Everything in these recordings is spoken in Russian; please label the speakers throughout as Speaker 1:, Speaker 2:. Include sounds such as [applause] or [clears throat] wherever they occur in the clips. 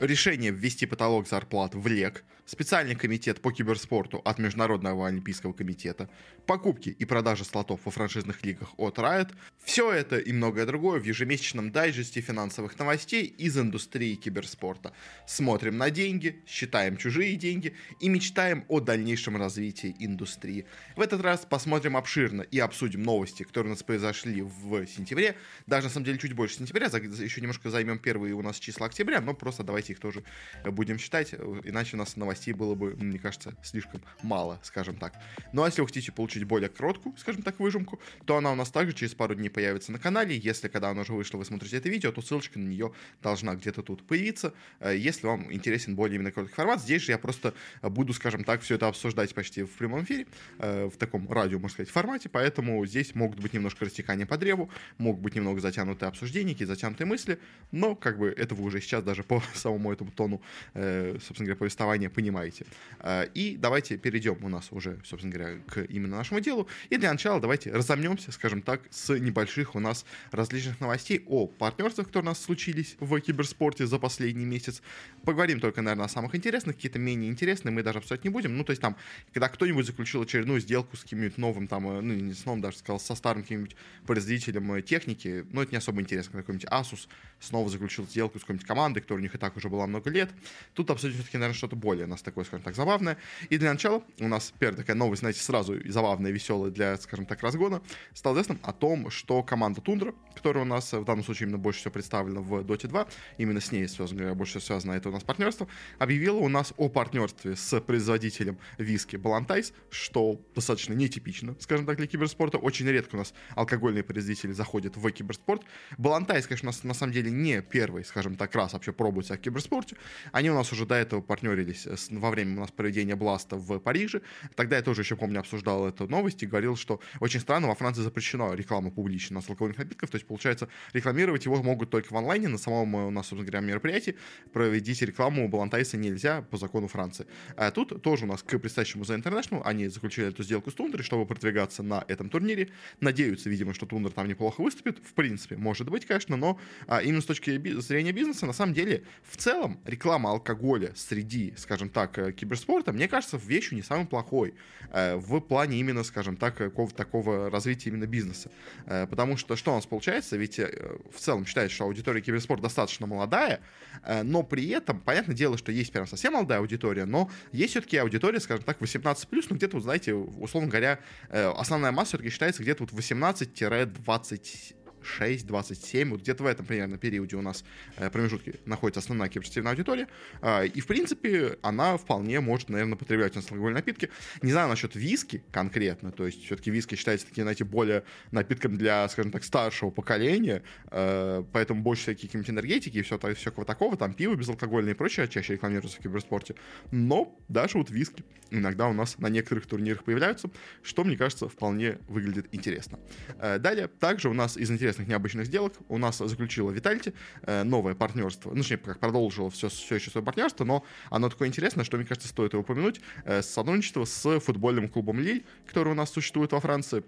Speaker 1: решение ввести потолок зарплат в ЛЕК, специальный комитет по киберспорту от Международного Олимпийского комитета, покупки и продажа слотов во франшизных лигах от Riot. Все это и многое другое в ежемесячном дайджесте финансовых новостей из индустрии киберспорта. Смотрим на деньги, считаем чужие деньги и мечтаем о дальнейшем развитии индустрии. В этот раз посмотрим обширно и обсудим новости, которые у нас произошли в сентябре. Даже на самом деле чуть больше сентября, еще немножко займем первые у нас числа октября, но просто давайте их тоже будем считать, иначе у нас новостей было бы, мне кажется, слишком мало, скажем так. Ну а если вы хотите получить более короткую, скажем так, выжимку, то она у нас также через пару дней появится на канале. Если когда она уже вышла, вы смотрите это видео, то ссылочка на нее должна где-то тут появиться. Э, если вам интересен более именно короткий формат, здесь же я просто буду, скажем так, все это обсуждать почти в прямом эфире, э, в таком радио, можно сказать, формате, поэтому здесь могут быть немножко растекания по древу, могут быть немного затянутые обсуждения, какие затянутые мысли, но как бы это вы уже сейчас даже [laughs] по самому этому тону, э, собственно говоря, повествования понимаете. И давайте перейдем у нас уже, собственно говоря, к именно нашему делу. И для начала давайте разомнемся, скажем так, с небольших у нас различных новостей о партнерствах, которые у нас случились в киберспорте за последний месяц. Поговорим только, наверное, о самых интересных, какие-то менее интересные мы даже обсуждать не будем. Ну, то есть там, когда кто-нибудь заключил очередную сделку с каким-нибудь новым, там, э, ну, не с новым даже, сказал, со старым каким-нибудь производителем э, техники, ну, это не особо интересно, какой-нибудь Asus снова заключил сделку с какой-нибудь командой, которая у них и так уже была много лет. Тут обсудим все-таки, наверное, что-то более у нас такое, скажем так, забавное. И для начала у нас первая такая новость, знаете, сразу забавная, веселая для, скажем так, разгона, стало известным о том, что команда Тундра, которая у нас в данном случае именно больше всего представлена в Dota 2, именно с ней, собственно говоря, больше связано это у нас партнерство, объявила у нас о партнерстве с производителем виски Балантайс, что достаточно нетипично, скажем так, для киберспорта. Очень редко у нас алкогольные производители заходят в киберспорт. Балантайс, конечно, у нас на самом деле не первый, скажем так, раз вообще пробуют себя в киберспорте. Они у нас уже до этого партнерились во время у нас проведения Бласта в Париже. Тогда я тоже еще помню обсуждал эту новость и говорил, что очень странно, во Франции запрещена реклама публичная на алкогольных напитков, то есть, получается, рекламировать его могут только в онлайне, на самом у нас, собственно говоря, мероприятии. Проведите рекламу Балантайса нельзя по закону Франции. А тут тоже у нас к предстоящему за International они заключили эту сделку с Тундрой, чтобы продвигаться на этом турнире. Надеются, видимо, что Тундра там неплохо выступит. В принципе, может быть, конечно, но а, именно с точки зрения бизнеса, на самом деле, в целом, реклама алкоголя среди, скажем так, э, киберспорта, мне кажется, вещью не самый плохой э, в плане именно, скажем так, какого-то такого развития именно бизнеса. Э, потому что что у нас получается? Ведь в целом считается, что аудитория киберспорта достаточно молодая, но при этом, понятное дело, что есть прям совсем молодая аудитория, но есть все-таки аудитория, скажем так, 18+, ну где-то, вот, знаете, условно говоря, основная масса все-таки считается где-то вот 18-20 26, 27, вот где-то в этом примерно периоде у нас э, промежутке находится основная киберспортивная аудитория, а, и, в принципе, она вполне может, наверное, потреблять алкогольные напитки. Не знаю насчет виски конкретно, то есть все-таки виски считается таким, знаете, более напитком для, скажем так, старшего поколения, э, поэтому больше всякие какие-нибудь энергетики и все, всякого такого, там пиво безалкогольное и прочее чаще рекламируется в киберспорте, но даже вот виски иногда у нас на некоторых турнирах появляются, что, мне кажется, вполне выглядит интересно. Э, далее, также у нас из интересных интересных необычных сделок. У нас заключила Витальти э, новое партнерство, ну, точнее, как продолжила все, все еще свое партнерство, но оно такое интересное, что, мне кажется, стоит его упомянуть, э, сотрудничество с футбольным клубом Лиль, который у нас существует во Франции.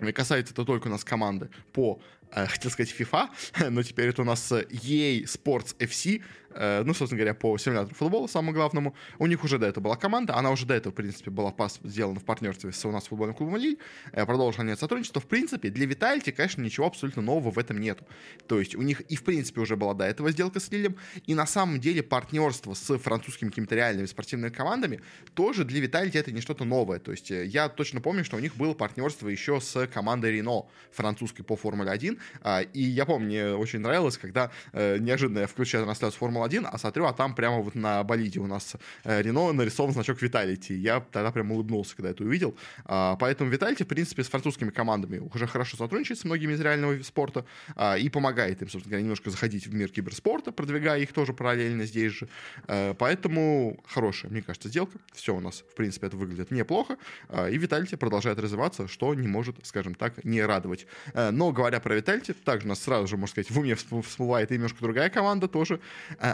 Speaker 1: И касается это только у нас команды по, э, хотел сказать, FIFA, [laughs] но теперь это у нас EA Sports FC, Э, ну, собственно говоря, по симулятору футбола, самому главному. У них уже до этого была команда, она уже до этого, в принципе, была пас сделана в партнерстве с у нас футбольным клубом Лиль, э, продолжила нет сотрудничество. В принципе, для Витальти, конечно, ничего абсолютно нового в этом нету. То есть у них и, в принципе, уже была до этого сделка с Лилем, и на самом деле партнерство с французскими какими-то реальными спортивными командами тоже для Витальти это не что-то новое. То есть э, я точно помню, что у них было партнерство еще с командой Рено французской по Формуле 1, а, и я помню, мне очень нравилось, когда неожиданно я включаю трансляцию Формулы 1, а смотрю, а там прямо вот на болиде у нас э, Рено нарисован значок Виталити. Я тогда прям улыбнулся, когда это увидел. А, поэтому Виталити, в принципе, с французскими командами уже хорошо сотрудничает с многими из реального спорта а, и помогает им, собственно говоря, немножко заходить в мир киберспорта, продвигая их тоже параллельно здесь же. А, поэтому хорошая, мне кажется, сделка. Все у нас, в принципе, это выглядит неплохо. И Виталити продолжает развиваться, что не может, скажем так, не радовать. Но говоря про Виталити, также у нас сразу же, можно сказать, в уме всплывает и немножко другая команда тоже.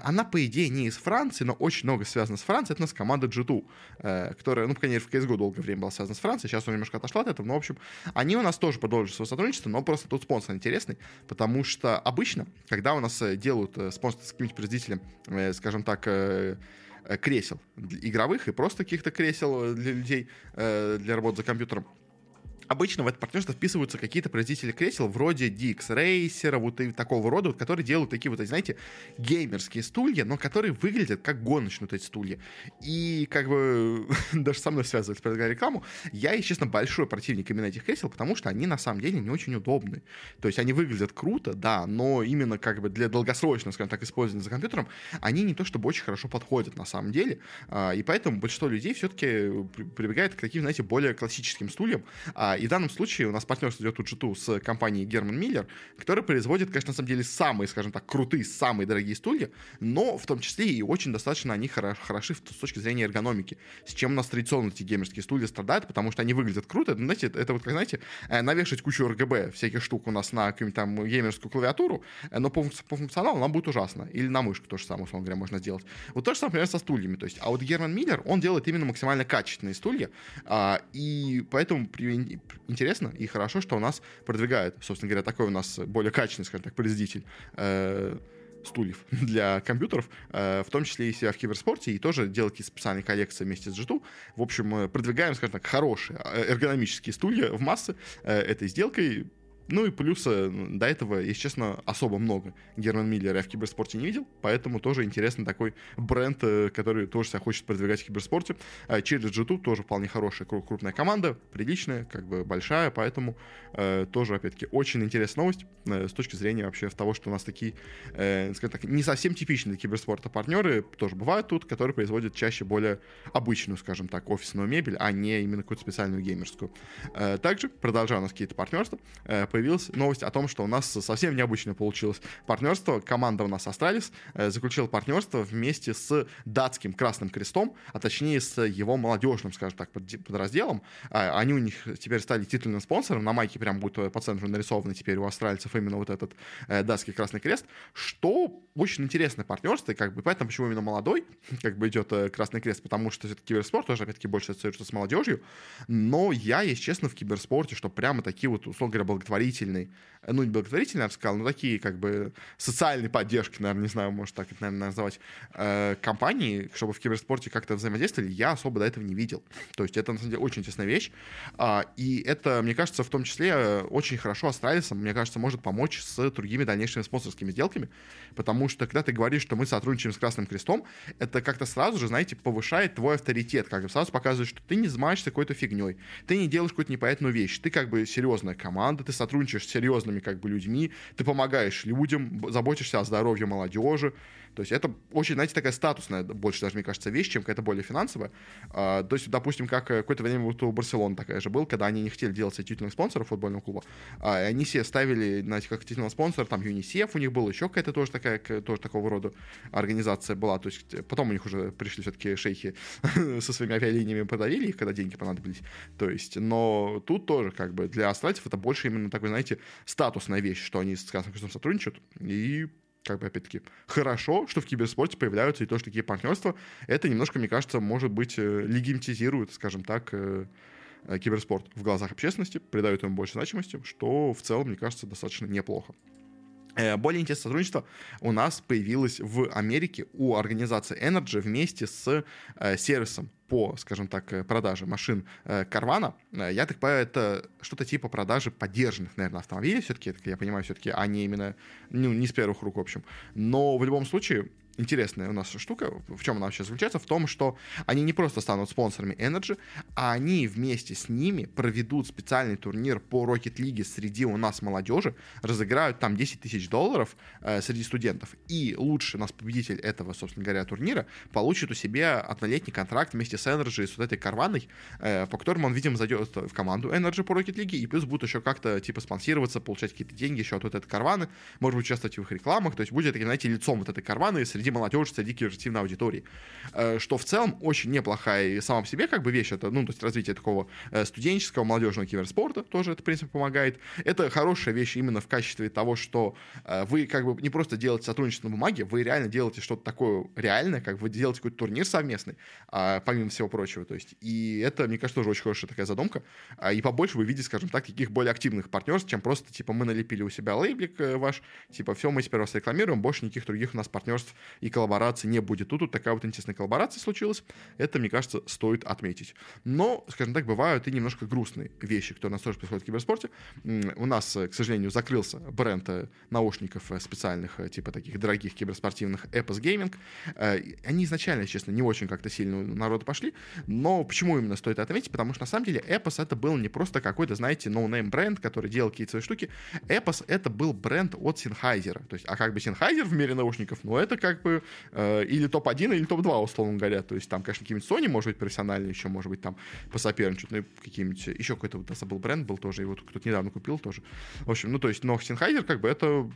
Speaker 1: Она, по идее, не из Франции, но очень много связана с Францией. Это у нас команда G2, которая, ну, конечно, в CSGO долгое время была связана с Францией, сейчас она немножко отошла от этого, но, в общем, они у нас тоже продолжили свое сотрудничество, но просто тут спонсор интересный, потому что обычно, когда у нас делают спонсор с каким-нибудь производителем, скажем так, кресел игровых и просто каких-то кресел для людей для работы за компьютером, Обычно в это партнерство вписываются какие-то производители кресел вроде DX Racer, вот и такого рода, вот, которые делают такие вот, знаете, геймерские стулья, но которые выглядят как гоночные вот эти стулья. И как бы [laughs] даже со мной связывают предлагая рекламу. Я, если честно, большой противник именно этих кресел, потому что они на самом деле не очень удобны. То есть они выглядят круто, да, но именно как бы для долгосрочного, скажем так, использования за компьютером, они не то чтобы очень хорошо подходят на самом деле. А, и поэтому большинство людей все-таки прибегает к таким, знаете, более классическим стульям, а, и в данном случае у нас партнерство идет у G2 с компанией Герман Миллер, которая производит, конечно, на самом деле самые, скажем так, крутые, самые дорогие стулья, но в том числе и очень достаточно они хороши с точки зрения эргономики, с чем у нас традиционно эти геймерские стулья страдают, потому что они выглядят круто. Ну, знаете, это вот, как знаете, э, навешать кучу RGB всяких штук у нас на какую-нибудь там геймерскую клавиатуру, э, но по, по функционалу нам будет ужасно. Или на мышку то же самое, условно говоря, можно сделать. Вот то же самое, например, со стульями. То есть, а вот Герман Миллер, он делает именно максимально качественные стулья, а, и поэтому интересно и хорошо, что у нас продвигает, собственно говоря, такой у нас более качественный, скажем так, производитель э, стульев [laughs] для компьютеров, э, в том числе и себя в киберспорте, и тоже делать специальные коллекции вместе с G2. В общем, продвигаем, скажем так, хорошие э, эргономические стулья в массы э, этой сделкой. Ну и плюсы до этого, если честно, особо много. Герман Миллер я в киберспорте не видел, поэтому тоже интересный такой бренд, э, который тоже себя хочет продвигать в киберспорте. А через G2 тоже вполне хорошая, крупная команда, приличная, как бы большая, поэтому э, тоже, опять-таки, очень интересная новость э, с точки зрения вообще того, что у нас такие, скажем так, не совсем типичные киберспорта партнеры тоже бывают тут, которые производят чаще более обычную, скажем так, офисную мебель, а не именно какую-то специальную геймерскую. Также, продолжая у нас какие-то партнерства, появилась новость о том, что у нас совсем необычно получилось партнерство. Команда у нас Astralis э, заключила партнерство вместе с датским Красным Крестом, а точнее с его молодежным, скажем так, подразделом. А, они у них теперь стали титульным спонсором. На майке прям будет э, по центру нарисован теперь у австралийцев именно вот этот э, датский Красный Крест, что очень интересное партнерство, и как бы поэтому почему именно молодой, [laughs] как бы идет Красный Крест, потому что все-таки киберспорт тоже, опять-таки, больше ассоциируется с молодежью, но я, если честно, в киберспорте, что прямо такие вот, условно говоря, благотворительные благотворительный, ну, не благотворительный, я бы сказал, но такие, как бы, социальные поддержки, наверное, не знаю, может так это, наверное, называть, э, компании, чтобы в киберспорте как-то взаимодействовали, я особо до этого не видел. То есть это, на самом деле, очень интересная вещь, э, и это, мне кажется, в том числе очень хорошо Астралисом, мне кажется, может помочь с другими дальнейшими спонсорскими сделками, потому что, когда ты говоришь, что мы сотрудничаем с Красным Крестом, это как-то сразу же, знаете, повышает твой авторитет, как бы сразу показывает, что ты не занимаешься какой-то фигней, ты не делаешь какую-то непонятную вещь, ты как бы серьезная команда, ты сотрудничаешь с серьезными как бы людьми, ты помогаешь людям, заботишься о здоровье молодежи, то есть это очень, знаете, такая статусная, больше даже, мне кажется, вещь, чем какая-то более финансовая. А, то есть, допустим, как э, какое-то время вот у Барселоны такая же был, когда они не хотели делать себе титульных спонсоров футбольного клуба, а, и они себе ставили, знаете, как титульного спонсора, там ЮНИСЕФ у них был, еще какая-то тоже такая, тоже такого рода организация была. То есть потом у них уже пришли все-таки шейхи [laughs] со своими авиалиниями, подавили их, когда деньги понадобились. То есть, но тут тоже как бы для астральцев это больше именно такой, знаете, статусная вещь, что они с Красным Крестом сотрудничают, и как бы, опять-таки, хорошо, что в киберспорте появляются и тоже такие партнерства. Это немножко, мне кажется, может быть, э, легитимизирует, скажем так, э, э, киберспорт в глазах общественности, придает ему больше значимости, что в целом, мне кажется, достаточно неплохо. Более интересное сотрудничество у нас появилось в Америке у организации Energy вместе с сервисом по, скажем так, э, продаже машин Карвана, э, я так понимаю, это что-то типа продажи поддержанных, наверное, автомобилей все-таки, я понимаю, все-таки, а не именно, ну, не с первых рук, в общем. Но в любом случае, интересная у нас штука, в чем она вообще заключается, в том, что они не просто станут спонсорами Energy, а они вместе с ними проведут специальный турнир по Rocket League среди у нас молодежи, разыграют там 10 тысяч долларов э, среди студентов. И лучший у нас победитель этого, собственно говоря, турнира получит у себя однолетний контракт вместе с Energy, с вот этой карваной, э, по которому он, видимо, зайдет в команду Energy по Rocket League, и плюс будет еще как-то типа спонсироваться, получать какие-то деньги еще от вот этой карваны, может участвовать в их рекламах, то есть будет, знаете, лицом вот этой карваны среди среди молодежи, среди киберспортивной аудитории. Э, что в целом очень неплохая и сама по себе как бы вещь, это, ну, то есть развитие такого э, студенческого, молодежного киберспорта тоже это, в принципе, помогает. Это хорошая вещь именно в качестве того, что э, вы как бы не просто делаете сотрудничество на бумаге, вы реально делаете что-то такое реальное, как вы делаете какой-то турнир совместный, а, помимо всего прочего. То есть, и это, мне кажется, тоже очень хорошая такая задумка. А, и побольше вы видите, скажем так, таких более активных партнерств, чем просто, типа, мы налепили у себя лейблик ваш, типа, все, мы теперь вас рекламируем, больше никаких других у нас партнерств и коллабораций не будет. Тут, тут такая вот интересная коллаборация случилась. Это, мне кажется, стоит отметить. Но, скажем так, бывают и немножко грустные вещи, которые у нас тоже происходят в киберспорте. У нас, к сожалению, закрылся бренд э, наушников э, специальных, э, типа таких дорогих киберспортивных Epos Gaming. Они изначально, честно, не очень как-то сильно у пошли, но почему именно стоит отметить? Потому что, на самом деле, Epos это был не просто какой-то, знаете, no-name бренд, который делал какие-то свои штуки. Epos это был бренд от Sennheiser. То есть, а как бы Sennheiser в мире наушников, ну, это как бы э, или топ-1, или топ-2, условно говоря. То есть, там, конечно, какие-нибудь Sony, может быть, профессиональные еще, может быть, там посоперничать, ну, какие-нибудь, еще какой-то вот забыл бренд был тоже, и вот кто-то недавно купил тоже. В общем, ну, то есть, но Sennheiser, как бы, это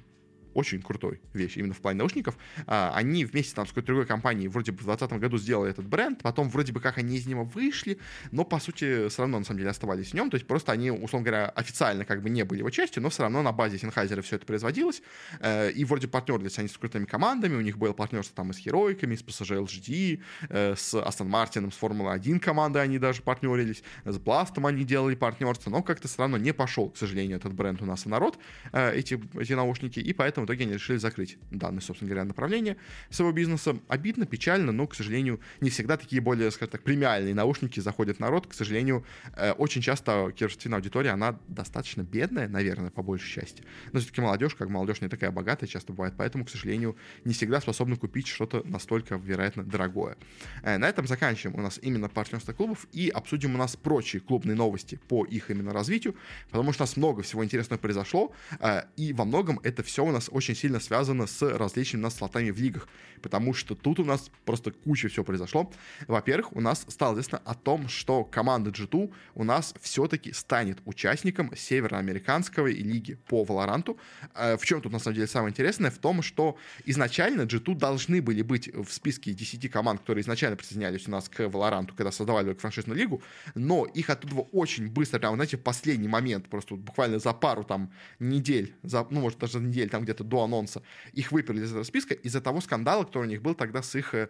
Speaker 1: очень крутой вещь именно в плане наушников. А, они вместе там с какой-то другой компанией вроде бы в 2020 году сделали этот бренд, потом вроде бы как они из него вышли, но по сути все равно на самом деле оставались в нем, то есть просто они, условно говоря, официально как бы не были его частью, но все равно на базе Sennheiser все это производилось, э, и вроде партнерлись они с крутыми командами, у них было партнерство там и с Херойками, с PSG LGD, э, с Астон Мартином, с Формулы-1 командой они даже партнерились, с Бластом они делали партнерство, но как-то все равно не пошел, к сожалению, этот бренд у нас и народ, э, эти, эти наушники, и поэтому итоге они решили закрыть данное, собственно говоря, направление своего бизнеса. Обидно, печально, но, к сожалению, не всегда такие более, скажем так, премиальные наушники заходят в народ. К сожалению, э, очень часто киберспортивная аудитория, она достаточно бедная, наверное, по большей части. Но все-таки молодежь, как молодежь не такая богатая часто бывает, поэтому, к сожалению, не всегда способны купить что-то настолько, вероятно, дорогое. Э, на этом заканчиваем у нас именно партнерство клубов и обсудим у нас прочие клубные новости по их именно развитию, потому что у нас много всего интересного произошло, э, и во многом это все у нас очень сильно связано с различными у нас слотами в лигах, потому что тут у нас просто куча всего произошло. Во-первых, у нас стало известно о том, что команда G2 у нас все-таки станет участником североамериканской лиги по Валоранту. Э, в чем тут, на самом деле, самое интересное? В том, что изначально G2 должны были быть в списке 10 команд, которые изначально присоединялись у нас к Валоранту, когда создавали франшизную лигу, но их оттуда очень быстро, прям, знаете, в последний момент, просто буквально за пару там недель, за, ну, может, даже недель, там где-то до анонса. Их выперли из этого списка из-за того скандала, который у них был тогда с их э,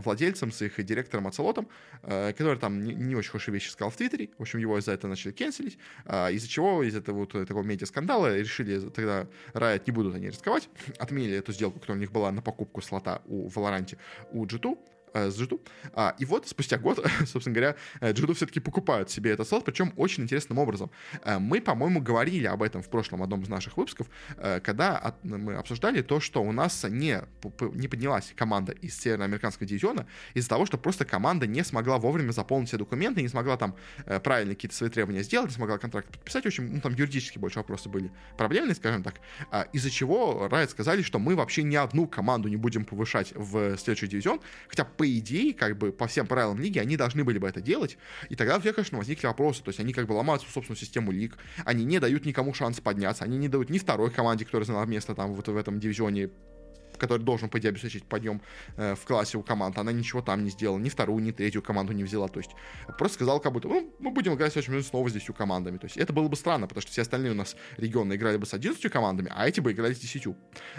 Speaker 1: владельцем, с их директором Ацелотом, э, который там не, не очень хорошие вещи сказал в Твиттере. В общем, его из-за этого начали кенселить, э, из-за чего, из-за этого вот такого медиа-скандала. Решили тогда Riot не будут они рисковать, отменили эту сделку, которая у них была на покупку слота у Valorant у G2, э, с G2. А, и вот спустя год, [laughs] собственно говоря, G2 э, все-таки покупают себе этот слот, причем очень интересным образом. Э, мы, по-моему, говорили об этом в прошлом одном из наших выпусков, э, когда от, мы обсуждали то, что у нас не, не поднялась команда из североамериканского дивизиона из-за того, что просто команда не смогла вовремя заполнить все документы, не смогла там э, правильно какие-то свои требования сделать, не смогла контракт подписать. В общем, ну, там юридически больше вопросы были проблемные, скажем так. А, из-за чего Riot сказали, что мы вообще ни одну команду не будем повышать в следующий дивизион, хотя, по идее, как бы по всем правилам лиги, они должны были бы это делать, и тогда у тебя, конечно, возникли вопросы, то есть они как бы ломают свою собственную систему лиг, они не дают никому шанс подняться, они не дают ни второй команде, которая заняла место там вот в этом дивизионе который должен, по идее, обеспечить подъем э, в классе у команд, она ничего там не сделала, ни вторую, ни третью команду не взяла, то есть просто сказал как будто, ну, мы будем играть очень снова с 10 командами, то есть это было бы странно, потому что все остальные у нас регионы играли бы с 11 командами, а эти бы играли с 10.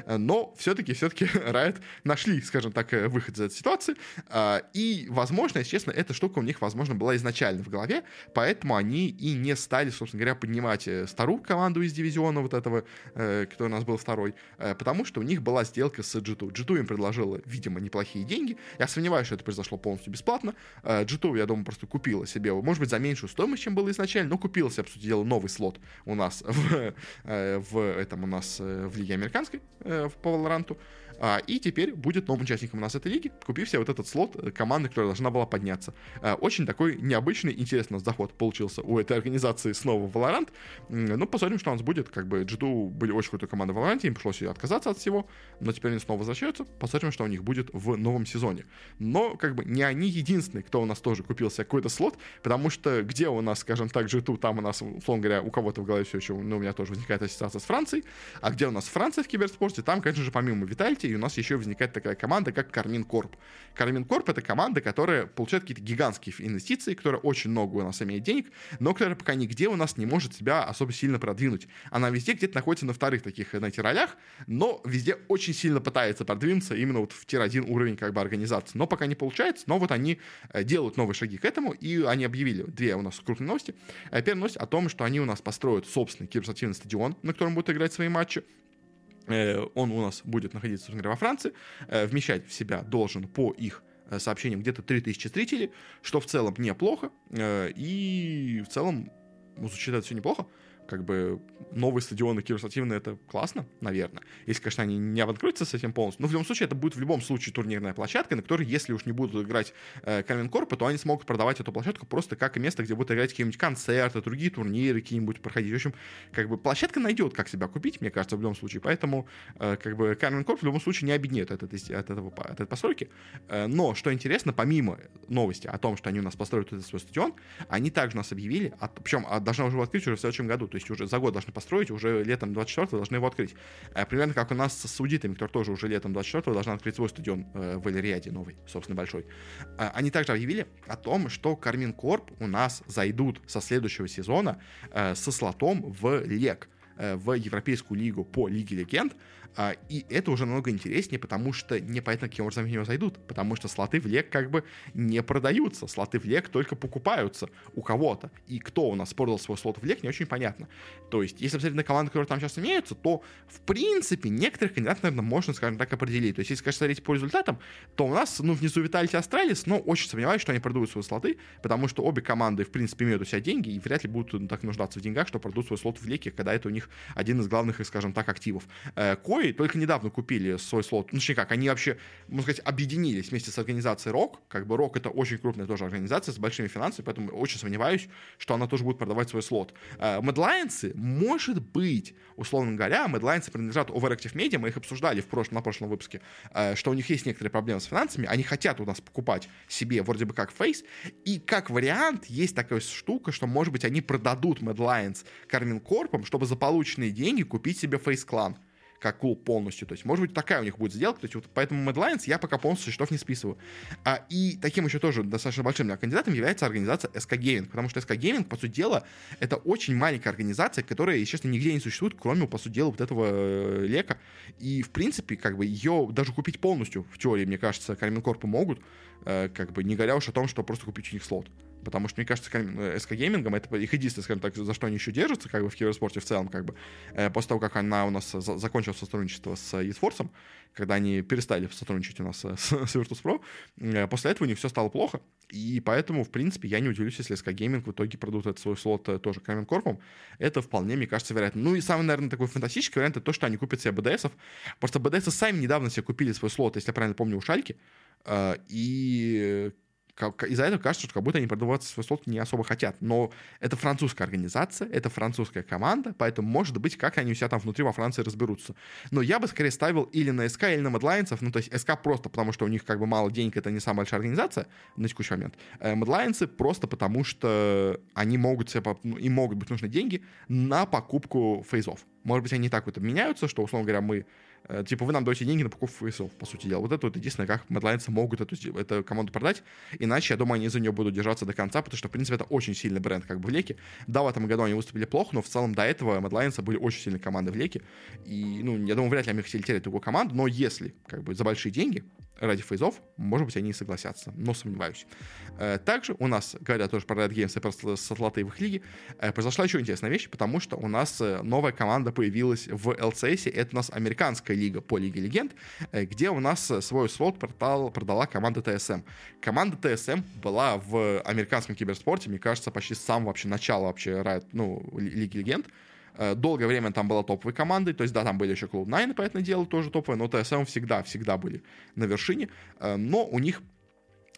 Speaker 1: Э, но все-таки, все-таки [laughs] Riot нашли, скажем так, э, выход из этой ситуации, э, и, возможно, если честно, эта штука у них, возможно, была изначально в голове, поэтому они и не стали, собственно говоря, поднимать старую команду из дивизиона вот этого, который у нас был второй, потому что у них была сделка с G2. G2 им предложила, видимо, неплохие деньги. Я сомневаюсь, что это произошло полностью бесплатно. G2, я думаю, просто купила себе, может быть, за меньшую стоимость, чем было изначально, но купила себе, по сути дела, новый слот у нас [laughs] в, э, в этом у нас э, в Лиге Американской э, по Valorant. А, и теперь будет новым участником у нас этой лиги, купив себе вот этот слот э, команды, которая должна была подняться. А, очень такой необычный, интересный заход получился у этой организации снова Valorant. Ну, посмотрим, что у нас будет. Как бы G2 были очень крутой командой в Valorant, им пришлось отказаться от всего, но теперь они снова возвращаются, посмотрим, что у них будет в новом сезоне. Но, как бы, не они единственные, кто у нас тоже купил себе какой-то слот, потому что где у нас, скажем так, G2, там у нас, условно говоря, у кого-то в голове все еще, ну, у меня тоже возникает ассоциация с Францией, а где у нас Франция в киберспорте, там, конечно же, помимо Витальти, у нас еще возникает такая команда, как Кармин Корп. Кармин Корп — это команда, которая получает какие-то гигантские инвестиции, которая очень много у нас имеет денег, но которая пока нигде у нас не может себя особо сильно продвинуть. Она везде где-то находится на вторых таких, знаете, ролях, но везде очень сильно пытается продвинуться именно вот в тир-1 уровень как бы организации. Но пока не получается, но вот они э, делают новые шаги к этому, и они объявили две у нас крупные новости. Э, первая новость о том, что они у нас построят собственный киберспортивный стадион, на котором будут играть свои матчи. Э, он у нас будет находиться, собственно говоря, во Франции, вмещать в себя должен по их сообщениям где-то 3000 зрителей, что в целом неплохо, и в целом, звучит это все неплохо, как бы новые стадионы киберспортивные это классно, наверное. Если, конечно, они не откроются с этим полностью. Но в любом случае, это будет в любом случае турнирная площадка, на которой, если уж не будут играть э, Кармин Корпа, то они смогут продавать эту площадку просто как место, где будут играть какие-нибудь концерты, другие турниры какие-нибудь проходить. В общем, как бы площадка найдет, как себя купить, мне кажется, в любом случае. Поэтому, э, как бы, Кармин Корп в любом случае не обеднеет от этой, от этого, от этой постройки. Э, но, что интересно, помимо новости о том, что они у нас построят этот свой стадион, они также нас объявили, от, причем а, должны уже открыть уже в следующем году, то есть уже за год должны построить, уже летом 24 должны его открыть. А, примерно как у нас с саудитами, которые тоже уже летом 24 должны открыть свой стадион э, в Эль-Риаде новый, собственно, большой. А, они также объявили о том, что Кармин Корп у нас зайдут со следующего сезона э, со слотом в ЛЕГ э, в Европейскую лигу по Лиге Легенд, а, и это уже намного интереснее, потому что непонятно, каким образом в него зайдут. Потому что слоты в лег как бы не продаются. Слоты в LEC только покупаются у кого-то. И кто у нас продал свой слот в LEC, не очень понятно. То есть, если посмотреть на команды, которые там сейчас имеются, то, в принципе, некоторых кандидатов, наверное, можно, скажем так, определить. То есть, если, конечно, смотреть по результатам, то у нас, ну, внизу Vitality, Astralis, но очень сомневаюсь, что они продают свои слоты, потому что обе команды, в принципе, имеют у себя деньги и вряд ли будут ну, так нуждаться в деньгах, что продадут свой слот в LEC е, когда это у них один из главных, скажем так, активов. Э, Huawei только недавно купили свой слот. Ну, точнее как, они вообще, можно сказать, объединились вместе с организацией ROC. Как бы ROC это очень крупная тоже организация с большими финансами, поэтому очень сомневаюсь, что она тоже будет продавать свой слот. Mad Lions, может быть, условно говоря, Lions принадлежат Overactive Media, мы их обсуждали в прошлом, на прошлом выпуске, uh, что у них есть некоторые проблемы с финансами, они хотят у нас покупать себе вроде бы как фейс, и как вариант есть такая штука, что, может быть, они продадут Mad Lions Кармин Корпом, чтобы за полученные деньги купить себе фейс-клан как клуб полностью. То есть, может быть, такая у них будет сделка. То есть, вот поэтому Mad Lions я пока полностью счетов не списываю. А, и таким еще тоже достаточно большим кандидатом является организация SK Gaming, потому что SK Gaming, по сути дела, это очень маленькая организация, которая, естественно, нигде не существует, кроме, по сути дела, вот этого э, лека. И, в принципе, как бы ее даже купить полностью, в теории, мне кажется, Кармин Корпу могут, э, как бы не говоря уж о том, что просто купить у них слот потому что, мне кажется, SK Gaming это их единственное, скажем так, за что они еще держатся, как бы в киберспорте в целом, как бы, э, после того, как она у нас за закончила сотрудничество с eSports, когда они перестали сотрудничать у нас с, с Virtus.pro, э, после этого у них все стало плохо, и поэтому, в принципе, я не удивлюсь, если SK Gaming в итоге продадут этот свой слот э, тоже Камен Корпом. Это вполне, мне кажется, вероятно. Ну и самый, наверное, такой фантастический вариант, это то, что они купят себе БДСов. Просто БДСы сами недавно себе купили свой слот, если я правильно помню, у Шальки. И из-за этого кажется, что как будто они продаваться свой слот не особо хотят. Но это французская организация, это французская команда, поэтому, может быть, как они у себя там внутри во Франции разберутся. Но я бы скорее ставил или на СК, или на Медлайнсов. Ну, то есть СК просто потому, что у них как бы мало денег, это не самая большая организация на текущий момент. Медлайнсы просто потому, что они могут себе, ну, им могут быть нужны деньги на покупку фейзов. Может быть, они так вот обменяются, что, условно говоря, мы Э, типа, вы нам даете деньги на покупку фейсов, по сути дела. Вот это вот единственное, как Медлайнцы могут эту, эту команду продать. Иначе, я думаю, они за нее будут держаться до конца, потому что, в принципе, это очень сильный бренд как бы в Леке. Да, в этом году они выступили плохо, но в целом до этого Медлайнцы были очень сильной командой в Леке. И, ну, я думаю, вряд ли они хотели терять такую команду, но если, как бы, за большие деньги, ради фейзов, может быть, они и согласятся, но сомневаюсь. Э, также у нас, говоря тоже про Red Games и про слоты в их лиге, э, произошла еще интересная вещь, потому что у нас э, новая команда появилась в LCS, это у нас американская лига по Лиге Легенд, где у нас свой слот продал, продала команда TSM. Команда TSM была в американском киберспорте, мне кажется, почти с самого вообще начала вообще ну, Лиги Легенд, долгое время там была топовой командой, то есть, да, там были еще Cloud9, поэтому дело, тоже топовые, но TSM всегда, всегда были на вершине, э, но у них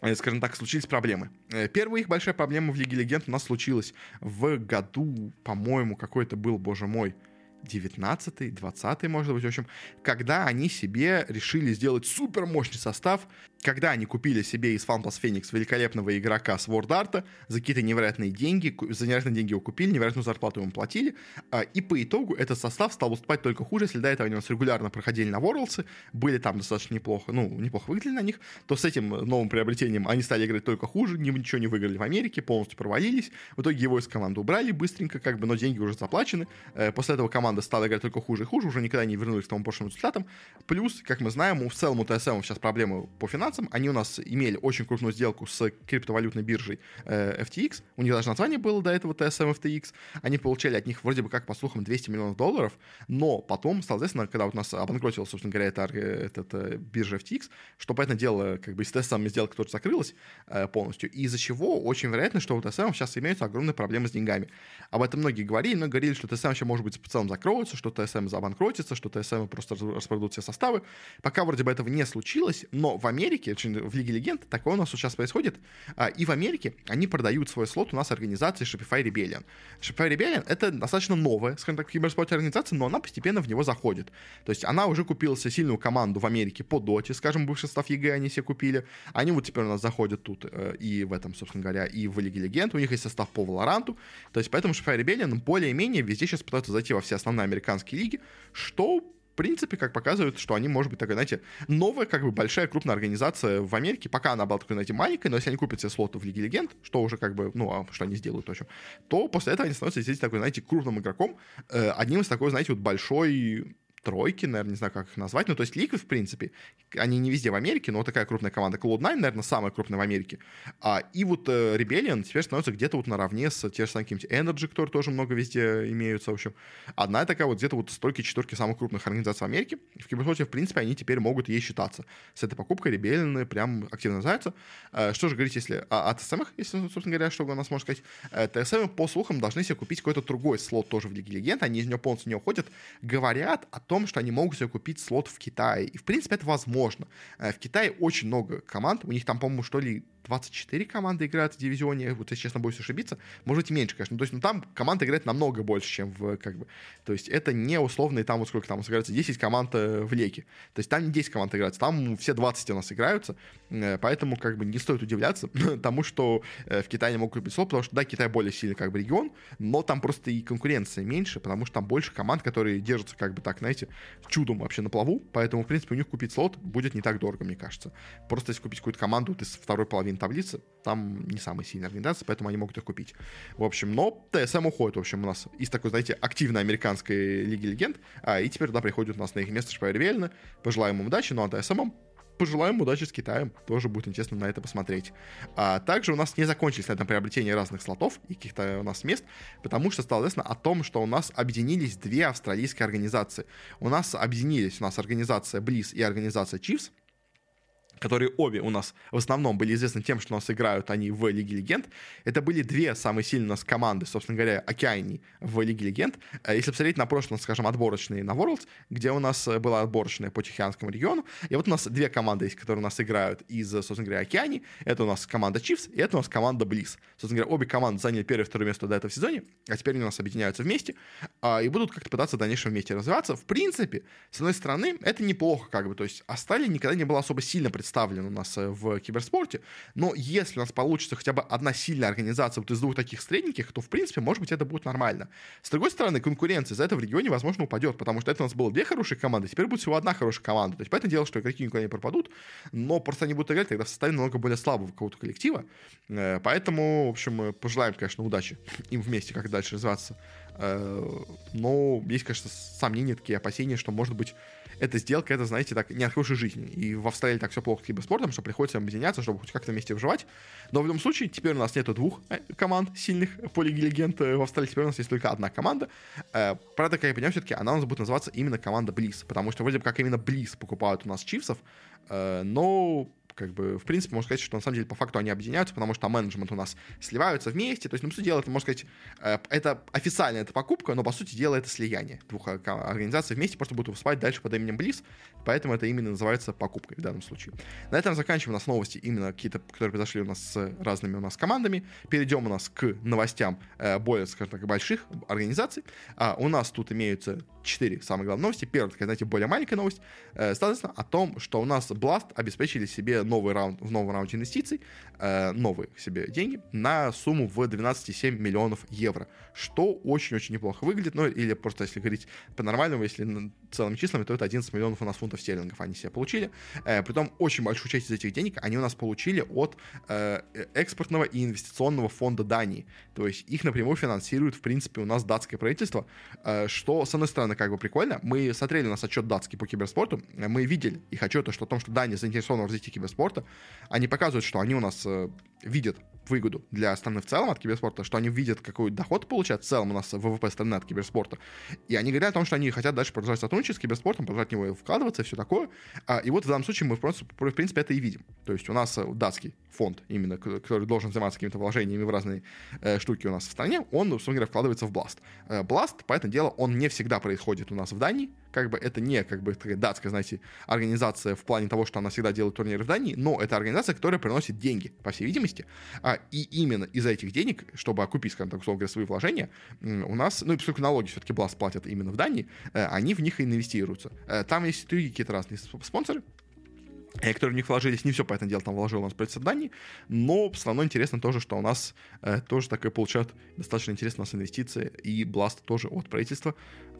Speaker 1: э, скажем так, случились проблемы. Первая их большая проблема в Лиге Легенд у нас случилась в году, по-моему, какой-то был, боже мой, 19 20 может быть, в общем, когда они себе решили сделать супер мощный состав, когда они купили себе из FunPlus Phoenix великолепного игрока с Art за какие-то невероятные деньги, за невероятные деньги его купили, невероятную зарплату ему платили, а, и по итогу этот состав стал выступать только хуже, если до этого они у нас регулярно проходили на Worlds, были там достаточно неплохо, ну, неплохо выглядели на них, то с этим новым приобретением они стали играть только хуже, ничего не выиграли в Америке, полностью провалились, в итоге его из команды убрали быстренько, как бы, но деньги уже заплачены, э, после этого команда стала играть только хуже и хуже, уже никогда не вернулись к тому прошлым результатам, плюс, как мы знаем, у в целом у TSM сейчас проблемы по финансам, они у нас имели очень крупную сделку с криптовалютной биржей э, FTX, у них даже название было до этого TSM FTX, они получали от них вроде бы как, по слухам, 200 миллионов долларов, но потом, соответственно, когда вот у нас обанкротилась, собственно говоря, эта, этот, э, биржа FTX, что, понятное дело, как бы с TSM сделка тоже закрылась э, полностью, из-за чего очень вероятно, что у TSM сейчас имеются огромные проблемы с деньгами. Об этом многие говорили, но говорили, что TSM еще, может быть, в целом закроется, что TSM забанкротится, что TSM просто распродадут все составы. Пока вроде бы этого не случилось, но в Америке, в Лиге Легенд, такое у нас сейчас происходит, а, и в Америке они продают свой слот у нас организации Shopify Rebellion. Shopify Rebellion — это достаточно новая, скажем так, киберспорте организация, но она постепенно в него заходит. То есть она уже купила себе сильную команду в Америке по доте, скажем, бывший состав EG они себе купили. Они вот теперь у нас заходят тут э, и в этом, собственно говоря, и в Лиге Легенд. У них есть состав по Valorant у. То есть поэтому Shopify Rebellion более-менее везде сейчас пытаются зайти во все основные американские лиги, что принципе, как показывают, что они, может быть, такая, знаете, новая, как бы, большая, крупная организация в Америке. Пока она была такой, знаете, маленькой, но если они купят себе слоты в Лиге Легенд, что уже, как бы, ну, а что они сделают, в общем, то после этого они становятся, здесь такой, знаете, крупным игроком, э, одним из такой, знаете, вот большой тройки, наверное, не знаю, как их назвать. Ну, то есть Liquid, в принципе, они не везде в Америке, но такая крупная команда. Cloud9, наверное, самая крупная в Америке. А, и вот э, Rebellion теперь становится где-то вот наравне с те же самые какими-то Energy, которые тоже много везде имеются, в общем. Одна такая вот где-то вот стойки четверки самых крупных организаций в Америке. В киберспорте, в принципе, они теперь могут ей считаться. С этой покупкой Rebellion прям активно называются. Э, что же говорить, если о, о TSM, если, собственно говоря, что у нас можно сказать? Э, TSM, по слухам, должны себе купить какой-то другой слот тоже в Лиге Легенд. Они из нее полностью не уходят. Говорят о том, что они могут себе купить слот в Китае. И, в принципе, это возможно. Э, в Китае очень много команд. У них там, по-моему, что ли, 24 команды играют в дивизионе, вот если честно боюсь ошибиться, может быть меньше, конечно, то есть ну, там команда играет намного больше, чем в, как бы, то есть это не условные там, вот сколько там играется, 10 команд э, в Леке, то есть там не 10 команд играются, там все 20 у нас играются, э, поэтому как бы не стоит удивляться [laughs] тому, что э, в Китае не могут купить слот, потому что, да, Китай более сильный как бы регион, но там просто и конкуренция меньше, потому что там больше команд, которые держатся как бы так, знаете, чудом вообще на плаву, поэтому, в принципе, у них купить слот будет не так дорого, мне кажется. Просто если купить какую-то команду вот из второй половины половине таблицы, там не самая сильная организация, поэтому они могут их купить. В общем, но ТСМ уходит, в общем, у нас из такой, знаете, активной американской Лиги Легенд, а, и теперь туда приходит у нас на их место Шпайер Вельна. Пожелаем им удачи, ну а ТСМ пожелаем удачи с Китаем. Тоже будет интересно на это посмотреть. А также у нас не закончились на этом приобретении разных слотов и каких-то у нас мест, потому что стало известно о том, что у нас объединились две австралийские организации. У нас объединились у нас организация Bliss и организация Chiefs которые обе у нас в основном были известны тем, что у нас играют они в Лиге Легенд. Это были две самые сильные у нас команды, собственно говоря, Океании в Лиге Легенд. Э, если посмотреть на прошлые, скажем, отборочные на Worlds, где у нас э, была отборочная по Тихоокеанскому региону, и вот у нас две команды есть, которые у нас играют из, собственно говоря, Океании. Это у нас команда Chiefs, и это у нас команда Bliss. Собственно говоря, обе команды заняли первое и второе место до этого сезоне, а теперь они у нас объединяются вместе а, и будут как-то пытаться в дальнейшем вместе развиваться. В принципе, с одной стороны, это неплохо, как бы, то есть Асталия никогда не была особо сильно представлена представлен у нас э, в киберспорте, но если у нас получится хотя бы одна сильная организация вот из двух таких средненьких, то, в принципе, может быть, это будет нормально. С другой стороны, конкуренция за это в регионе, возможно, упадет, потому что это у нас было две хорошие команды, теперь будет всего одна хорошая команда. То есть, поэтому дело, что игроки никуда не пропадут, но просто они будут играть тогда в составе намного более слабого какого-то коллектива. Э, поэтому, в общем, пожелаем, конечно, удачи [laughs] им вместе, как дальше развиваться. Э, но есть, конечно, сомнения, такие опасения, что, может быть, эта сделка, это, знаете, так, не от хорошей. И в Австралии так все плохо с киберспортом, что приходится объединяться, чтобы хоть как-то вместе выживать. Но в любом случае, теперь у нас нету двух э, команд сильных по Лиге э, в Австралии, теперь у нас есть только одна команда. Э, правда, как я понимаю, все-таки она у нас будет называться именно команда Близ, потому что вроде бы как именно Близ покупают у нас Чивсов, но как бы, в принципе, можно сказать, что на самом деле по факту они объединяются, потому что менеджмент у нас сливаются вместе, то есть, ну, по сути дела, это, можно сказать, э, это официально это покупка, но, по сути дела, это слияние двух организаций вместе, просто будут выступать дальше под именем Bliss, поэтому это именно называется покупкой в данном случае. На этом заканчиваем у нас новости, именно какие-то, которые произошли у нас с разными у нас командами. Перейдем у нас к новостям э, более, скажем так, больших организаций. А, у нас тут имеются четыре самые главные новости. Первая, такая, знаете, более маленькая новость, э, соответственно, о том, что у нас Blast обеспечили себе новый раунд, в новом раунде инвестиций, э, новые себе деньги на сумму в 12,7 миллионов евро, что очень-очень неплохо выглядит, ну, или просто, если говорить по-нормальному, если целыми числами, то это 11 миллионов у нас фунтов стерлингов они себе получили. Э, притом очень большую часть из этих денег они у нас получили от э, экспортного и инвестиционного фонда Дании. То есть их напрямую финансирует, в принципе, у нас датское правительство, э, что, с одной стороны, как бы прикольно. Мы смотрели у нас отчет датский по киберспорту, мы видели их отчеты, что о том, что Дания заинтересована в развитии киберспорта. Они показывают, что они у нас э, видят выгоду для страны в целом от киберспорта, что они видят, какой доход получают в целом у нас ВВП страны от киберспорта. И они говорят о том, что они хотят дальше продолжать сотрудничать с киберспортом, продолжать в него вкладываться и все такое. А, и вот в данном случае мы просто, в принципе, это и видим. То есть у нас э, датский фонд, именно, который должен заниматься какими-то вложениями в разные э, штуки у нас в стране, он, собственно говоря, вкладывается в Blast. Э, Blast, по этому делу, он не всегда происходит у нас в Дании, как бы это не как бы датская, знаете, организация в плане того, что она всегда делает турниры в Дании, но это организация, которая приносит деньги, по всей видимости. А, и именно из-за этих денег, чтобы окупить, скажем так, условно говоря, свои вложения, у нас, ну и поскольку налоги все-таки Blast платят именно в Дании, э, они в них инвестируются. Э, там есть другие какие-то разные спонсоры, э, которые в них вложились, не все по этому делу там вложил у нас правительство Дании, но все равно интересно тоже, что у нас э, тоже такое получают достаточно интересно у нас инвестиции, и Blast тоже от правительства,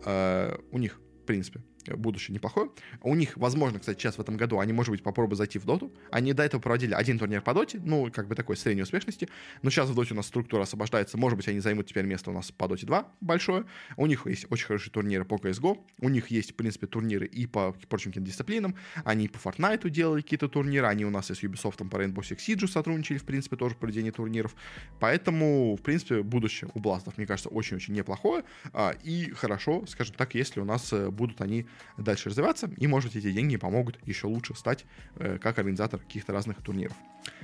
Speaker 1: э, у них принципе, будущее неплохое. У них, возможно, кстати, сейчас в этом году они, может быть, попробуют зайти в доту. Они до этого проводили один турнир по доте, ну, как бы такой средней успешности. Но сейчас в доте у нас структура освобождается. Может быть, они займут теперь место у нас по доте 2 большое. У них есть очень хорошие турниры по CSGO. У них есть, в принципе, турниры и по прочим дисциплинам. Они по Fortnite делали какие-то турниры. Они у нас и с Ubisoft по Rainbow Six Siege сотрудничали, в принципе, тоже в проведении турниров. Поэтому, в принципе, будущее у Бластов, мне кажется, очень-очень неплохое. А, и хорошо, скажем так, если у нас э, будут они дальше развиваться, и, может, эти деньги помогут еще лучше стать э, как организатор каких-то разных турниров.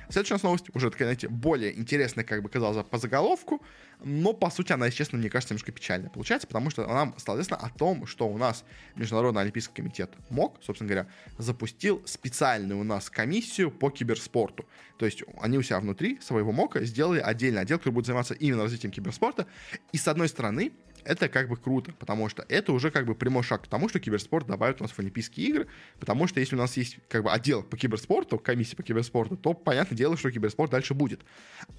Speaker 1: Следующая новость, уже такая, знаете, более интересная, как бы казалось, по заголовку, но, по сути, она, если честно, мне кажется, немножко печальная получается, потому что нам стало известно о том, что у нас Международный Олимпийский комитет МОК, собственно говоря, запустил специальную у нас комиссию по киберспорту. То есть они у себя внутри своего МОКа сделали отдельный отдел, который будет заниматься именно развитием киберспорта. И, с одной стороны, это как бы круто, потому что это уже как бы прямой шаг к тому, что киберспорт добавят у нас в Олимпийские игры, потому что если у нас есть как бы отдел по киберспорту, комиссия по киберспорту, то понятное дело, что киберспорт дальше будет.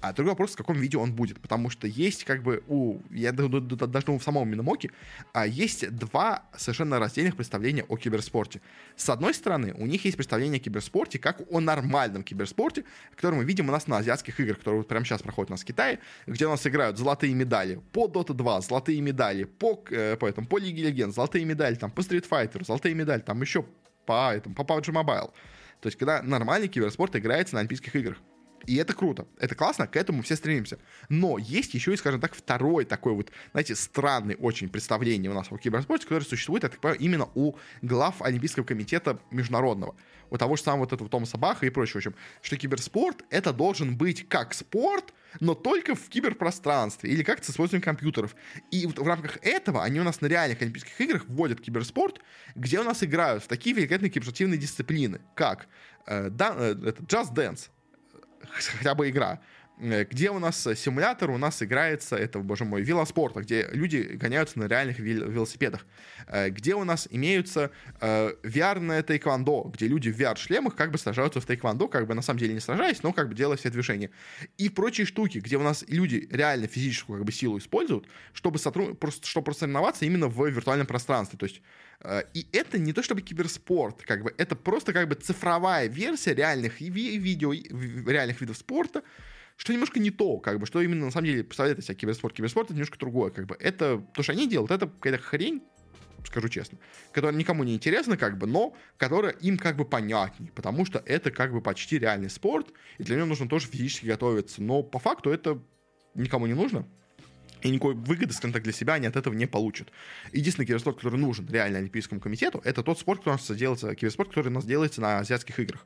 Speaker 1: А другой вопрос, в каком виде он будет, потому что есть как бы у, я даже думаю, в самом Миномоке, а есть два совершенно раздельных представления о киберспорте. С одной стороны, у них есть представление о киберспорте как о нормальном киберспорте, который мы видим у нас на азиатских играх, которые вот прямо сейчас проходят у нас в Китае, где у нас играют золотые медали по Dota 2, золотые медали по, э, по, этому, по Лиге Легенд, золотые медали там по Street Fighter, золотые медали там еще по, этому, по PUBG Mobile. То есть, когда нормальный киберспорт играется на Олимпийских играх. И это круто, это классно, к этому все стремимся. Но есть еще и, скажем так, второй такой вот, знаете, странный очень представление у нас о киберспорте, которое существует, я так понимаю, именно у глав Олимпийского комитета международного. У того же самого вот этого Томаса Баха и прочего. В общем, что киберспорт это должен быть как спорт, но только в киберпространстве или как-то с использованием компьютеров. И в, в рамках этого они у нас на реальных Олимпийских играх вводят киберспорт, где у нас играют в такие великолепные киберспортивные дисциплины, как э, да, э, Just Dance, хотя бы игра, где у нас симулятор, у нас играется, это, боже мой, велоспорта, где люди гоняются на реальных велосипедах, э, где у нас имеются э, VR-ное где люди в VR-шлемах как бы сражаются в тайквондо, как бы на самом деле не сражаясь, но как бы делая все движения. И прочие штуки, где у нас люди реально физическую как бы силу используют, чтобы, сотруд... просто, чтобы соревноваться именно в виртуальном пространстве. То есть и это не то чтобы киберспорт, как бы это просто как бы цифровая версия реальных видео, реальных видов спорта, что немножко не то, как бы, что именно на самом деле представляет из себя киберспорт. Киберспорт это немножко другое, как бы. Это, то, что они делают, это какая-то хрень, скажу честно, которая никому не интересна, как бы, но которая им как бы понятней, потому что это как бы почти реальный спорт, и для него нужно тоже физически готовиться, но по факту это никому не нужно, и никакой выгоды, скажем так, для себя они от этого не получат. Единственный киберспорт, который нужен реально Олимпийскому комитету, это тот спорт, который у нас делается, киберспорт, который у нас делается на азиатских играх.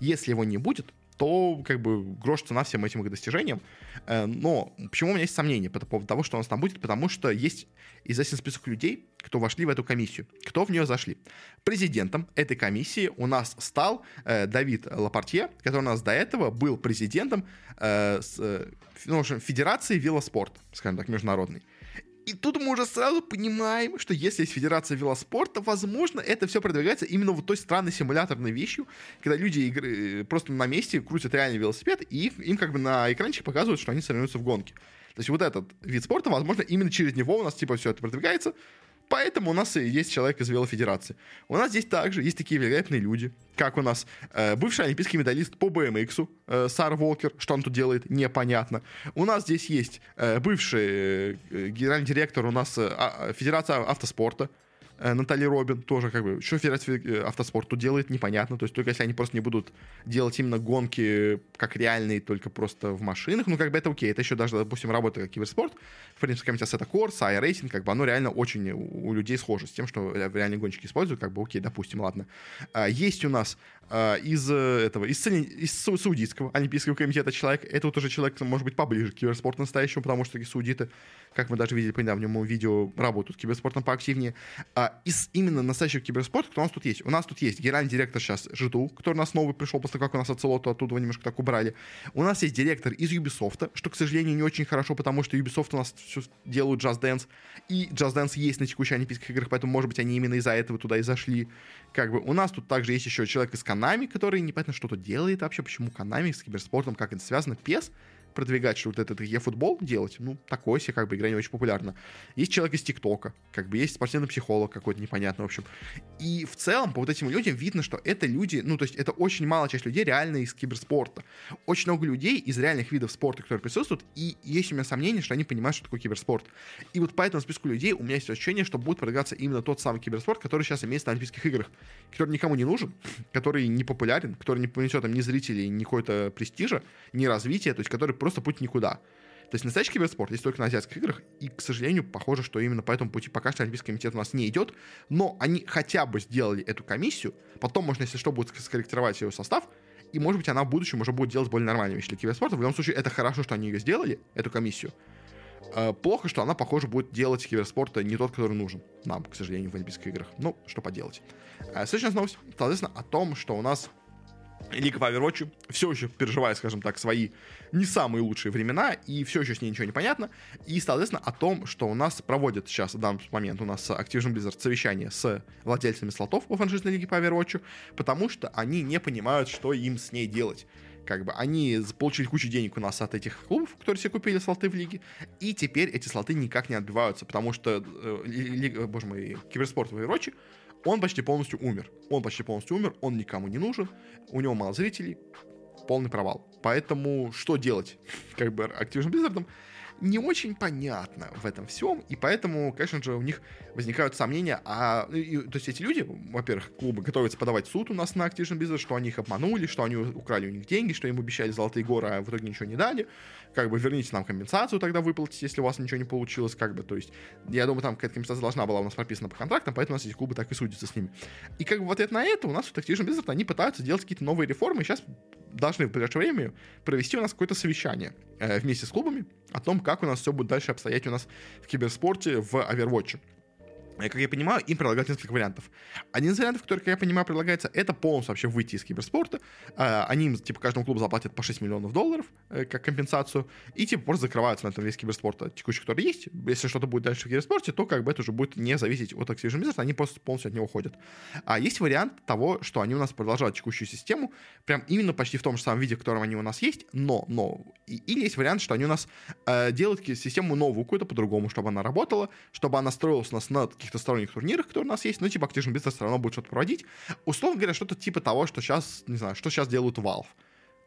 Speaker 1: Если его не будет, то как бы грош цена всем этим их достижениям. Э, но почему у меня есть сомнения по поводу того, что у нас там будет? Потому что есть известный список людей, кто вошли в эту комиссию. Кто в нее зашли? Президентом этой комиссии у нас стал э, Давид Лапортье, который у нас до этого был президентом э, с, э, ну, Федерации велоспорта, скажем так, международной. И тут мы уже сразу понимаем, что если есть Федерация велоспорта, возможно, это все продвигается именно вот той странной симуляторной вещью, когда люди игры, просто на месте крутят реальный велосипед, и их, им как бы на экранчике показывают, что они соревнуются в гонке. То есть вот этот вид спорта, возможно, именно через него у нас типа все это продвигается, Поэтому у нас и есть человек из Велофедерации. У нас здесь также есть такие великолепные люди, как у нас э, бывший олимпийский медалист по BMX, э, Сар Волкер, что он тут делает, непонятно. У нас здесь есть э, бывший э, генеральный директор у нас э, а, Федерации автоспорта, Э, Натали Робин тоже как бы, что Федерация э, автоспорта делает, непонятно. То есть только если они просто не будут делать именно гонки как реальные, только просто в машинах, ну как бы это окей. Это еще даже, допустим, работа как киберспорт. В принципе, как Assetto Corsa, iRacing, как бы оно реально очень у людей схоже с тем, что реальные гонщики используют, как бы окей, допустим, ладно. А, есть у нас из э, этого, из, из Саудитского Олимпийского комитета человек. Это вот уже человек, может быть, поближе к киберспорту настоящему, потому что саудиты, как мы даже видели по недавнему видео, работают киберспортом поактивнее. А из именно настоящего киберспорта, кто у нас тут есть? У нас тут есть генеральный директор сейчас G2, который у нас новый пришел после того, как у нас Ocelote оттуда немножко так убрали. У нас есть директор из Ubisoft, что, к сожалению, не очень хорошо, потому что Ubisoft у нас все делают Just Dance, и Just Dance есть на текущих Олимпийских играх, поэтому, может быть, они именно из-за этого туда и зашли. Как бы у нас тут также есть еще человек из Канами, который непонятно что-то делает вообще, почему Канами с киберспортом, как это связано, PES, продвигать, что вот этот e-футбол делать, ну, такое себе, как бы, игра не очень популярна. Есть человек из ТикТока, как бы, есть спортивный психолог какой-то непонятный, в общем. И в целом, по вот этим людям видно, что это люди, ну, то есть это очень малая часть людей реально из киберспорта. Очень много людей из реальных видов спорта, которые присутствуют, и есть у меня сомнение, что они понимают, что такое киберспорт. И вот по этому списку людей у меня есть ощущение, что будет продвигаться именно тот самый киберспорт, который сейчас имеется на Олимпийских играх, который никому не нужен, который не популярен, который не понесет там ни зрителей, ни какой-то престижа, ни развития, то есть который просто просто путь никуда. То есть настоящий киберспорт есть только на азиатских играх, и, к сожалению, похоже, что именно по этому пути пока что Олимпийский комитет у нас не идет, но они хотя бы сделали эту комиссию, потом можно, если что, будет скорректировать ее состав, и, может быть, она в будущем уже будет делать более нормальные вещи для киберспорта. В любом случае, это хорошо, что они ее сделали, эту комиссию. Э, плохо, что она, похоже, будет делать киберспорта не тот, который нужен нам, к сожалению, в Олимпийских играх. Ну, что поделать. Э, следующая новость, соответственно, о том, что у нас Лига по все еще переживает, скажем так, свои не самые лучшие времена, и все еще с ней ничего не понятно. И, соответственно, о том, что у нас проводят сейчас, в данный момент, у нас Activision Blizzard совещание с владельцами слотов во франшизной лиге по потому что они не понимают, что им с ней делать. Как бы они получили кучу денег у нас от этих клубов, которые себе купили слоты в лиге, и теперь эти слоты никак не отбиваются, потому что, э, лига, боже мой, киберспорт в Overwatch он почти полностью умер. Он почти полностью умер, он никому не нужен, у него мало зрителей, полный провал. Поэтому что делать? [laughs] Как бы Activision Blizzard не очень понятно в этом всем, и поэтому, конечно же, у них возникают сомнения, а, и, то есть эти люди, во-первых, клубы готовятся подавать в суд у нас на Activision Blizzard, что они их обманули, что они украли у них деньги, что им обещали золотые горы, а в итоге ничего не дали, как бы верните нам компенсацию тогда выплатить, если у вас ничего не получилось, как бы, то есть, я думаю, там какая-то компенсация должна была у нас прописана по контрактам, поэтому у нас эти клубы так и судятся с ними. И как бы в ответ на это у нас в Activision Blizzard они пытаются делать какие-то новые реформы, сейчас должны в ближайшее время провести у нас какое-то совещание э, вместе с клубами о том, как у нас все будет дальше обстоять у нас в киберспорте в Overwatch. Как я понимаю, им предлагают несколько вариантов. Один из вариантов, который, как я понимаю, предлагается, это полностью вообще выйти из киберспорта. А, они им, типа, каждому клубу заплатят по 6 миллионов долларов э, как компенсацию, и, типа, просто закрываются на этом весь киберспорт текущий, который есть. Если что-то будет дальше в киберспорте, то, как бы, это уже будет не зависеть от Activision Blizzard, они просто полностью от него уходят. А есть вариант того, что они у нас продолжают текущую систему, прям именно почти в том же самом виде, в котором они у нас есть, но, но, и, или есть вариант, что они у нас э, делают систему новую какую-то по-другому, чтобы она работала, чтобы она строилась у нас на таких каких-то сторонних турнирах, которые у нас есть, ну, типа Activision Blizzard все равно будет что-то проводить. Условно говоря, что-то типа того, что сейчас, не знаю, что сейчас делают Valve.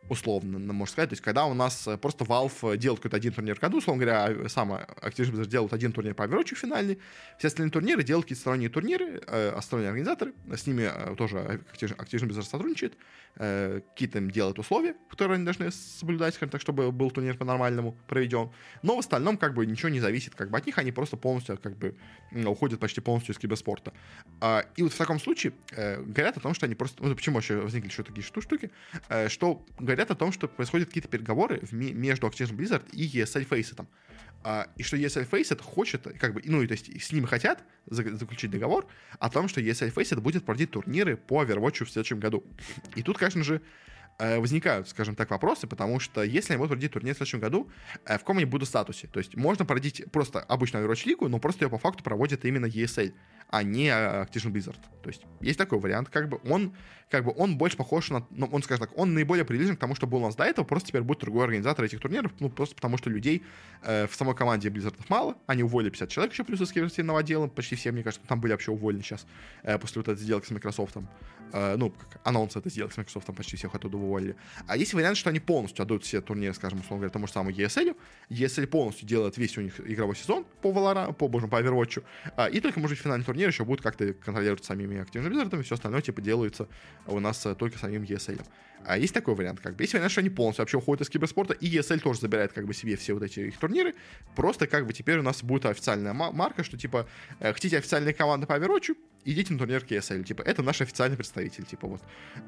Speaker 1: Условно, можно сказать. То есть, когда у нас э, просто Valve делает какой-то один турнир в году, условно говоря, сам Activision Blizzard делает один турнир по Overwatch финальный, все остальные турниры делают какие-то сторонние турниры, э, сторонние организаторы, с ними э, тоже Activision Blizzard сотрудничает, э, какие-то им делают условия, которые они должны соблюдать, скажем так, чтобы был турнир по-нормальному проведен. Но в остальном, как бы, ничего не зависит как бы от них, они просто полностью, как бы, уходят почти полностью из киберспорта. А, и вот в таком случае э, говорят о том, что они просто... Ну, почему вообще возникли еще такие штуки? Э, что говорят о том, что происходят какие-то переговоры в, между Activision Blizzard и ESL Faceit. А, и что ESL Faceit хочет, как бы, ну, то есть с ними хотят заключить договор о том, что ESL Faceit будет проводить турниры по Overwatch в следующем году. И тут, конечно же, э, возникают, скажем так, вопросы, потому что если они будут проводить турнир в следующем году, э, в каком они будут статусе? То есть можно проводить просто обычную Overwatch лигу, но просто ее по факту проводит именно ESL, а не Activision Blizzard. То есть есть такой вариант, как бы он как бы он больше похож на, ну, он, скажем так, он наиболее приближен к тому, что был у нас до этого, просто теперь будет другой организатор этих турниров, ну, просто потому что людей э, в самой команде Blizzard мало, они уволили 50 человек еще плюс из киберспортивного отдела, почти все, мне кажется, там были вообще уволены сейчас, э, после вот этой сделки с Microsoft, э, ну, как анонс этой сделки с Microsoft, почти всех оттуда уволили. А есть вариант, что они полностью отдают все турниры, скажем, условно говоря, тому же самому ESL, ESL полностью делает весь у них игровой сезон по Valorant, по, боже, по Overwatch, э, и только, может быть, финальный турнир еще будет как-то контролироваться самими Activision Blizzard, и все остальное, типа, делается у нас э, только самим ESL. А есть такой вариант, как бы. Есть вариант, что они полностью вообще уходят из киберспорта, и ESL тоже забирает как бы себе все вот эти их турниры. Просто как бы теперь у нас будет официальная марка, что типа э, хотите официальные команды по Overwatch, идите на турнир ESL. Типа, это наш официальный представитель, типа вот.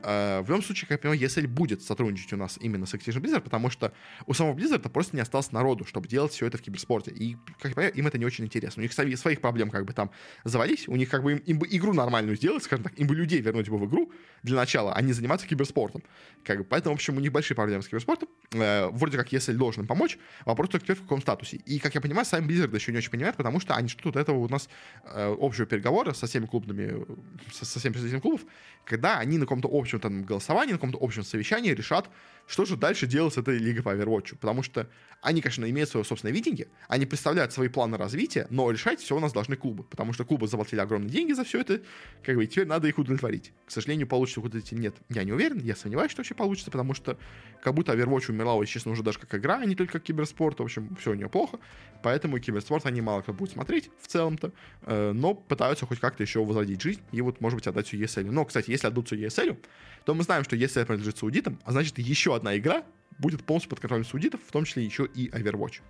Speaker 1: Э, в любом случае, как я понимаю, ESL будет сотрудничать у нас именно с Activision Blizzard, потому что у самого Blizzard просто не осталось народу, чтобы делать все это в киберспорте. И, как я понимаю, им это не очень интересно. У них своих проблем как бы там завались, у них как бы им, им бы игру нормальную сделать, скажем так, им бы людей вернуть бы в игру для начала, а не заниматься киберспортом. Как бы, поэтому, в общем, у них большие проблемы с киберспортом. Э, вроде как, если должен помочь, вопрос только теперь в каком статусе. И, как я понимаю, сами Blizzard еще не очень понимают, потому что они что-то этого у нас э, общего переговора со всеми клубными, со, со всеми представителями клубов, когда они на каком-то общем там голосовании, на каком-то общем совещании решат, что же дальше делать с этой лигой по Overwatch. Потому что они, конечно, имеют свое собственное видение, они представляют свои планы развития, но решать все у нас должны клубы, потому что клубы заплатили огромные деньги за все это, как бы, и теперь надо их удовлетворить. К сожалению, получится удовлетворить нет, я не уверен, я сомневаюсь, что вообще получится, потому что как будто Overwatch умирала, если честно, уже даже как игра, а не только как киберспорт, в общем, все у нее плохо, поэтому киберспорт они мало кто будет смотреть в целом-то, э, но пытаются хоть как-то еще возродить жизнь и вот, может быть, отдать все ESL. Но, кстати, если отдут все ESL, то мы знаем, что ESL принадлежит саудитам, а значит, еще одна игра будет полностью под контролем саудитов, в том числе еще и Overwatch.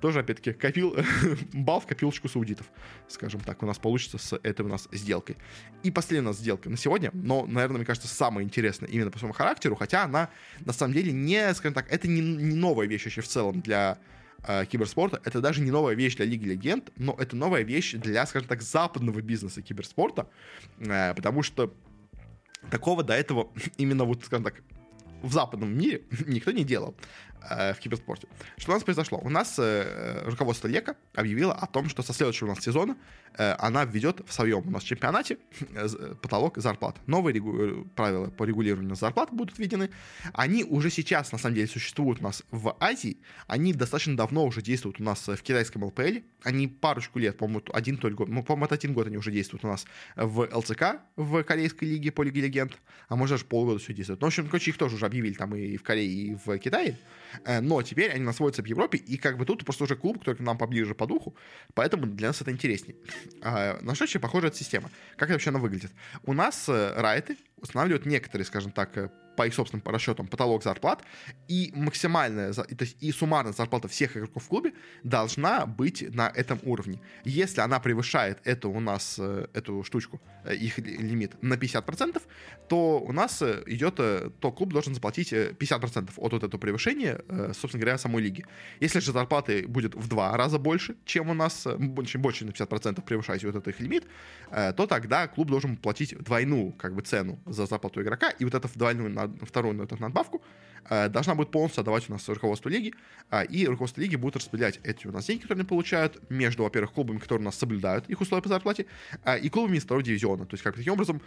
Speaker 1: Тоже, опять-таки, копил, [laughs] бал в копилочку саудитов, скажем так, у нас получится с этой у нас сделкой. И последняя у нас сделка на сегодня, но, наверное, мне кажется, самая интересная именно по своему характеру, хотя она, на самом деле, не, скажем так, это не, не новая вещь вообще в целом для э, киберспорта. Это даже не новая вещь для Лиги Легенд, но это новая вещь для, скажем так, западного бизнеса киберспорта, э, потому что такого до этого [laughs] именно вот, скажем так, в западном мире [laughs] никто не делал в киберспорте. Что у нас произошло? У нас э, руководство Лека объявило о том, что со следующего у нас сезона э, она введет в своем у нас чемпионате э, потолок зарплат. Новые регу- правила по регулированию зарплат будут введены. Они уже сейчас, на самом деле, существуют у нас в Азии. Они достаточно давно уже действуют у нас в китайском ЛПЛ. Они парочку лет, по-моему, один только год, ну, по-моему, один год они уже действуют у нас в ЛЦК, в корейской лиге по Лиге Легенд. А может даже полгода все действует. Ну, в общем, короче, их тоже уже объявили там и в Корее, и в Китае. Э, но теперь они насвоятся в Европе, и как бы тут просто уже клуб, который нам поближе по духу, поэтому для нас это интереснее. А, на что еще похожа эта система? Как вообще она выглядит? У нас э, райты устанавливают некоторые, скажем так, э, по их собственным расчетам потолок зарплат, и максимальная, то есть и суммарная зарплата всех игроков в клубе должна быть на этом уровне. Если она превышает эту у нас, э, эту штучку, э, их лимит на 50%, то у нас идет, то клуб должен заплатить 50% от вот этого превышения, собственно говоря, самой лиги. Если же зарплаты будет в два раза больше, чем у нас, больше, больше на 50% превышает вот этот их лимит, то тогда клуб должен платить двойную как бы цену за зарплату игрока, и вот это в двойную вторую на эту надбавку, э, должна будет полностью отдавать у нас руководство лиги, э, и руководство лиги будет распределять эти у нас деньги, которые они получают, между, во-первых, клубами, которые у нас соблюдают их условия по зарплате, э, и клубами из второго дивизиона. То есть, как таким образом,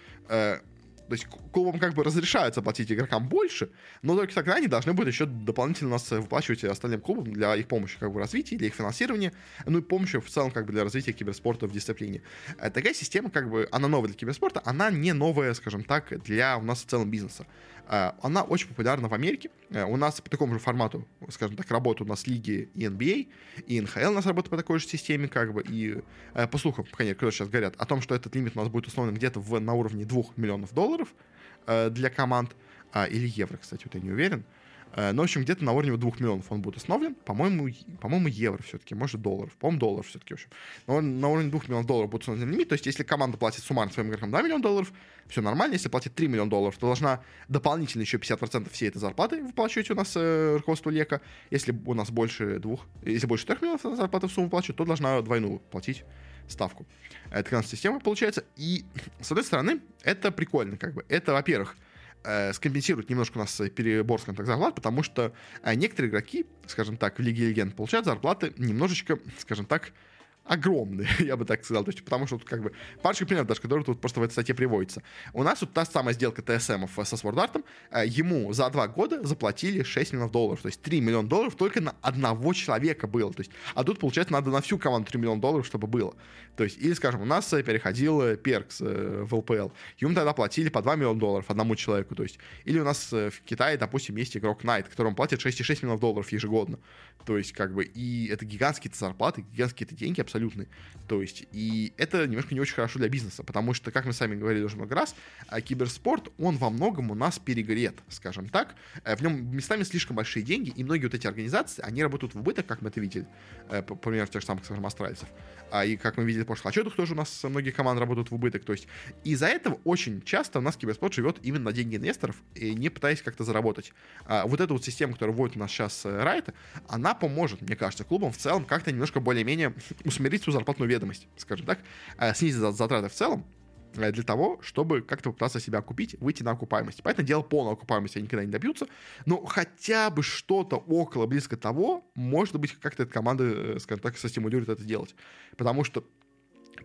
Speaker 1: то есть клубам как бы разрешается платить игрокам больше, но только тогда они должны будут еще дополнительно выплачивать остальным клубам для их помощи как бы в развитии, для их финансирования, ну и помощи в целом как бы для развития киберспорта в дисциплине. Такая система как бы, она новая для киберспорта, она не новая, скажем так, для у нас в целом бизнеса. Э, она очень популярна в Америке. Э, у нас по такому же формату, скажем так, работают у нас лиги и NBA, и НХЛ у нас работает по такой же системе, как бы, и э, по слухам, конечно, кто сейчас говорят, о том, что этот лимит у нас будет установлен где-то в, на уровне 2 миллионов долларов для команд, а, или евро, кстати, вот я не уверен. Э, ну, в общем, где-то на уровне 2 миллионов он будет установлен. По-моему, по-моему евро все-таки, может, долларов. По-моему, доллар все-таки, в общем. Но на уровне 2 миллионов долларов будет установлен лимит. То есть, если команда платит суммарно своим игрокам 2 миллиона долларов, все нормально. Если платит 3 миллиона долларов, то должна дополнительно еще 50% всей этой зарплаты выплачивать у нас э, руководство Лека. Если у нас больше двух, если больше 3 миллионов зарплаты в сумму выплачивать, то должна двойную платить ставку. Это как система получается. И, [clears throat] с одной стороны, это прикольно, как бы. Это, во-первых, э, скомпенсирует немножко у нас перебор, скажем так, зарплат, потому что э, некоторые игроки, скажем так, в Лиге Легенд получают зарплаты немножечко, скажем так, огромные, [laughs] я бы так сказал. То есть, потому что тут как бы парочка примеров даже, которые тут просто в этой статье приводится. У нас вот та самая сделка ТСМ со Sword Art, ему за два года заплатили 6 миллионов долларов. То есть 3 миллиона долларов только на одного человека было. То есть, а тут, получается, надо на всю команду 3 миллиона долларов, чтобы было. То есть, или, скажем, у нас переходил Перкс э, в ЛПЛ. Ему тогда платили по 2 миллиона долларов одному человеку. То есть, или у нас э, в Китае, допустим, есть игрок Найт, которому платят 6,6 миллионов долларов ежегодно. То есть, как бы, и это гигантские зарплаты, гигантские деньги абсолютные. То есть, и это немножко не очень хорошо для бизнеса, потому что, как мы сами говорили уже много раз, а киберспорт, он во многом у нас перегрет, скажем так. Э, в нем местами слишком большие деньги, и многие вот эти организации, они работают в убыток, как мы это видели, э, по примеру тех же самых, скажем, астральцев. А, и как мы видели в прошлых отчетах, тоже у нас многие команды работают в убыток. То есть из-за этого очень часто у нас киберспорт живет именно на деньги инвесторов, и не пытаясь как-то заработать. А, вот эта вот система, которая вводит у нас сейчас Райта, э, она поможет, мне кажется, клубам в целом как-то немножко более-менее [laughs] усмирить свою зарплатную ведомость, скажем так, а, снизить затраты в целом, Э, для того, чтобы как-то попытаться себя купить, выйти на окупаемость. Поэтому дело полной окупаемости они никогда не добьются, но хотя бы что-то около, близко того, может быть, как-то эта команда, э, скажем так, состимулирует это делать. Потому что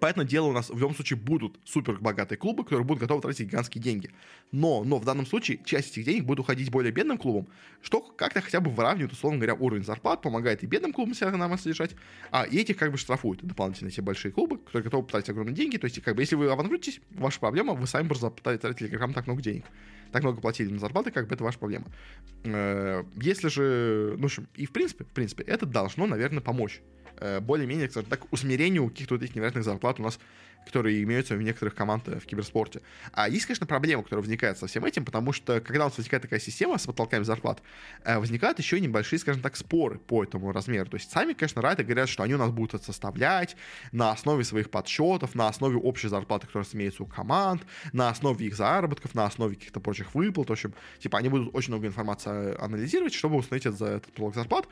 Speaker 1: Понятное дело, у нас в любом случае будут супер богатые клубы, которые будут готовы тратить гигантские деньги. Но, но в данном случае часть этих денег будет уходить более бедным клубам, что как-то хотя бы выравнивает, условно говоря, уровень зарплат, помогает и бедным клубам себя нормально содержать, а и этих как бы штрафуют дополнительно все большие клубы, которые готовы тратить огромные деньги. То есть, как бы, если вы авангрудитесь, ваша проблема, вы сами просто тратили игрокам так много денег так много платили на зарплаты, как бы это ваша проблема. Э, если же, ну, в общем, и в принципе, в принципе, это должно, наверное, помочь более-менее, скажем так, усмирению каких-то вот этих невероятных зарплат у нас, которые имеются в некоторых командах в киберспорте. А есть, конечно, проблема, которая возникает со всем этим, потому что когда у нас возникает такая система с потолками зарплат, э, возникают еще небольшие, скажем так, споры по этому размеру. То есть сами, конечно, райты говорят, что они у нас будут это составлять на основе своих подсчетов, на основе общей зарплаты, которая имеется у команд, на основе их заработков, на основе каких-то прочих выплат. В общем, типа они будут очень много информации анализировать, чтобы установить это за этот потолок зарплат.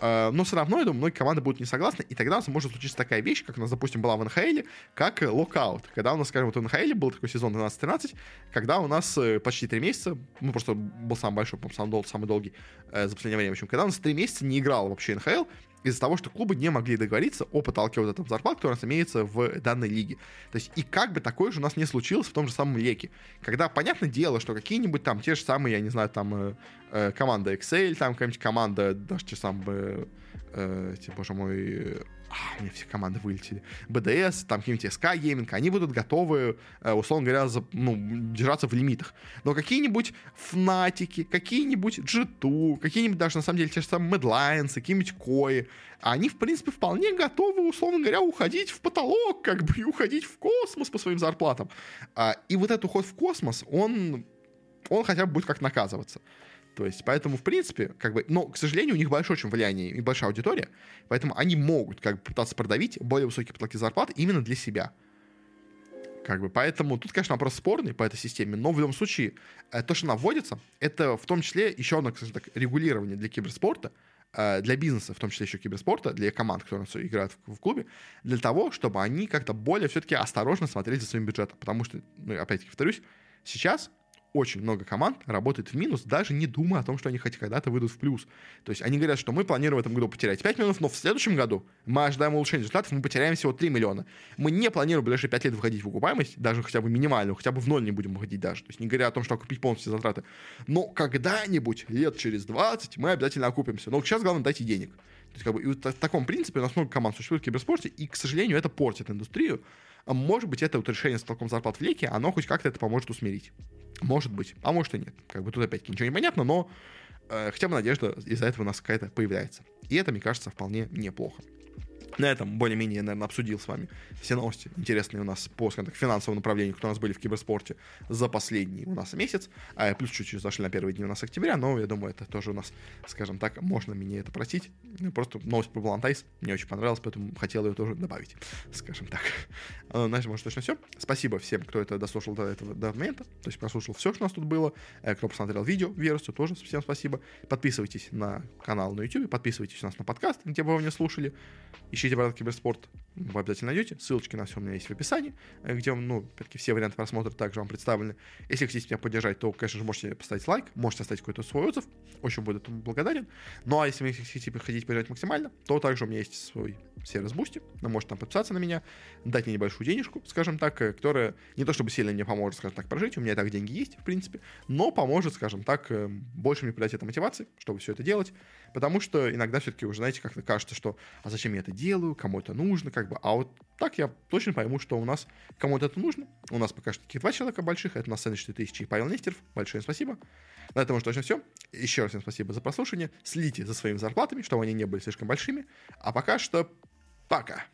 Speaker 1: Э, но все равно, я думаю, многие команды будут не согласны, и тогда у нас может случиться такая вещь, как у нас, допустим, была в НХЛ, как локаут. Когда у нас, скажем, вот в НХЛ был такой сезон 12-13, когда у нас э, почти три месяца, ну, просто был самый большой, самый, дол- самый долгий э, за последнее время, в общем, когда у нас три месяца не играл вообще НХЛ, из-за того, что клубы не могли договориться о потолке вот этого зарплат, который у нас имеется в данной лиге. То есть, и как бы такое же у нас не случилось в том же самом Леке. Когда, понятное дело, что какие-нибудь там те же самые, я не знаю, там э, э, команда Excel, там какая-нибудь команда, даже те самые, э, типа, боже мой, а, у меня все команды вылетели. БДС, там какие-нибудь СК Gaming, они будут готовы, э, условно говоря, за, ну, держаться в лимитах. Но какие-нибудь Фнатики, какие-нибудь G2, какие-нибудь даже, на самом деле, те же самые Medlines, какие-нибудь Кои, они, в принципе, вполне готовы, условно говоря, уходить в потолок, как бы, и уходить в космос по своим зарплатам. А, и вот этот уход в космос, он, он хотя бы будет как наказываться. То есть, поэтому, в принципе, как бы, но, к сожалению, у них большое очень влияние и большая аудитория, поэтому они могут как бы пытаться продавить более высокие потолки зарплат именно для себя. Как бы, поэтому тут, конечно, вопрос спорный по этой системе, но в любом случае, э, то, что она вводится, это в том числе еще одно, скажем так, регулирование для киберспорта, э, для бизнеса, в том числе еще киберспорта, для команд, которые играют в, клубе, для того, чтобы они как-то более все-таки осторожно смотрели за своим бюджетом. Потому что, ну, опять-таки повторюсь, сейчас очень много команд работает в минус, даже не думая о том, что они хоть когда-то выйдут в плюс. То есть они говорят, что мы планируем в этом году потерять 5 миллионов, но в следующем году мы ожидаем улучшения результатов, мы потеряем всего 3 миллиона. Мы не планируем в ближайшие 5 лет выходить в окупаемость, даже хотя бы минимальную, хотя бы в ноль не будем выходить даже. То есть не говоря о том, что окупить полностью затраты. Но когда-нибудь, лет через 20, мы обязательно окупимся. Но сейчас главное дайте денег. То есть, как бы, и вот в таком принципе у нас много команд существует в киберспорте, и, к сожалению, это портит индустрию. А может быть, это вот решение с толком зарплат в леке, оно хоть как-то это поможет усмирить. Может быть, а может и нет. Как бы тут опять-таки ничего не понятно, но э, хотя бы надежда из-за этого у нас какая-то появляется. И это, мне кажется, вполне неплохо. На этом более-менее, я, наверное, обсудил с вами все новости интересные у нас по, скажем так, финансовому направлению, которые у нас были в киберспорте за последний у нас месяц. А плюс чуть-чуть зашли на первые дни у нас октября, но я думаю, это тоже у нас, скажем так, можно мне это простить. Ну, просто новость про Балантайс мне очень понравилась, поэтому хотел ее тоже добавить, скажем так. А, на этом, может, точно все. Спасибо всем, кто это дослушал до этого до момента, то есть прослушал все, что у нас тут было. Э, кто посмотрел видео, версию, тоже всем спасибо. Подписывайтесь на канал на YouTube, подписывайтесь у нас на подкаст, где бы вы меня слушали. Ищите «Брат Киберспорт», вы обязательно найдете. Ссылочки на все у меня есть в описании, э, где, ну, опять-таки, все варианты просмотра также вам представлены. Если хотите меня поддержать, то, конечно же, можете поставить лайк, можете оставить какой-то свой отзыв. Очень буду этому благодарен. Ну, а если вы хотите хотите поддержать максимально, то также у меня есть свой сервис Boosty. Вы можете там подписаться на меня, дать мне небольшую денежку, скажем так, э, которая не то чтобы сильно мне поможет, скажем так, прожить. У меня и так деньги есть, в принципе, но поможет, скажем так, э, больше мне придать это мотивации, чтобы все это делать. Потому что иногда все-таки уже, знаете, как-то кажется, что а зачем я это делаю, кому это нужно, как бы. А вот так я точно пойму, что у нас кому-то это нужно. У нас пока что таких два человека больших. Это нас Сэндвич 4000 и Павел Нестеров. Большое спасибо. На этом уже точно все. Еще раз всем спасибо за прослушивание. Следите за своими зарплатами, чтобы они не были слишком большими. А пока что пока.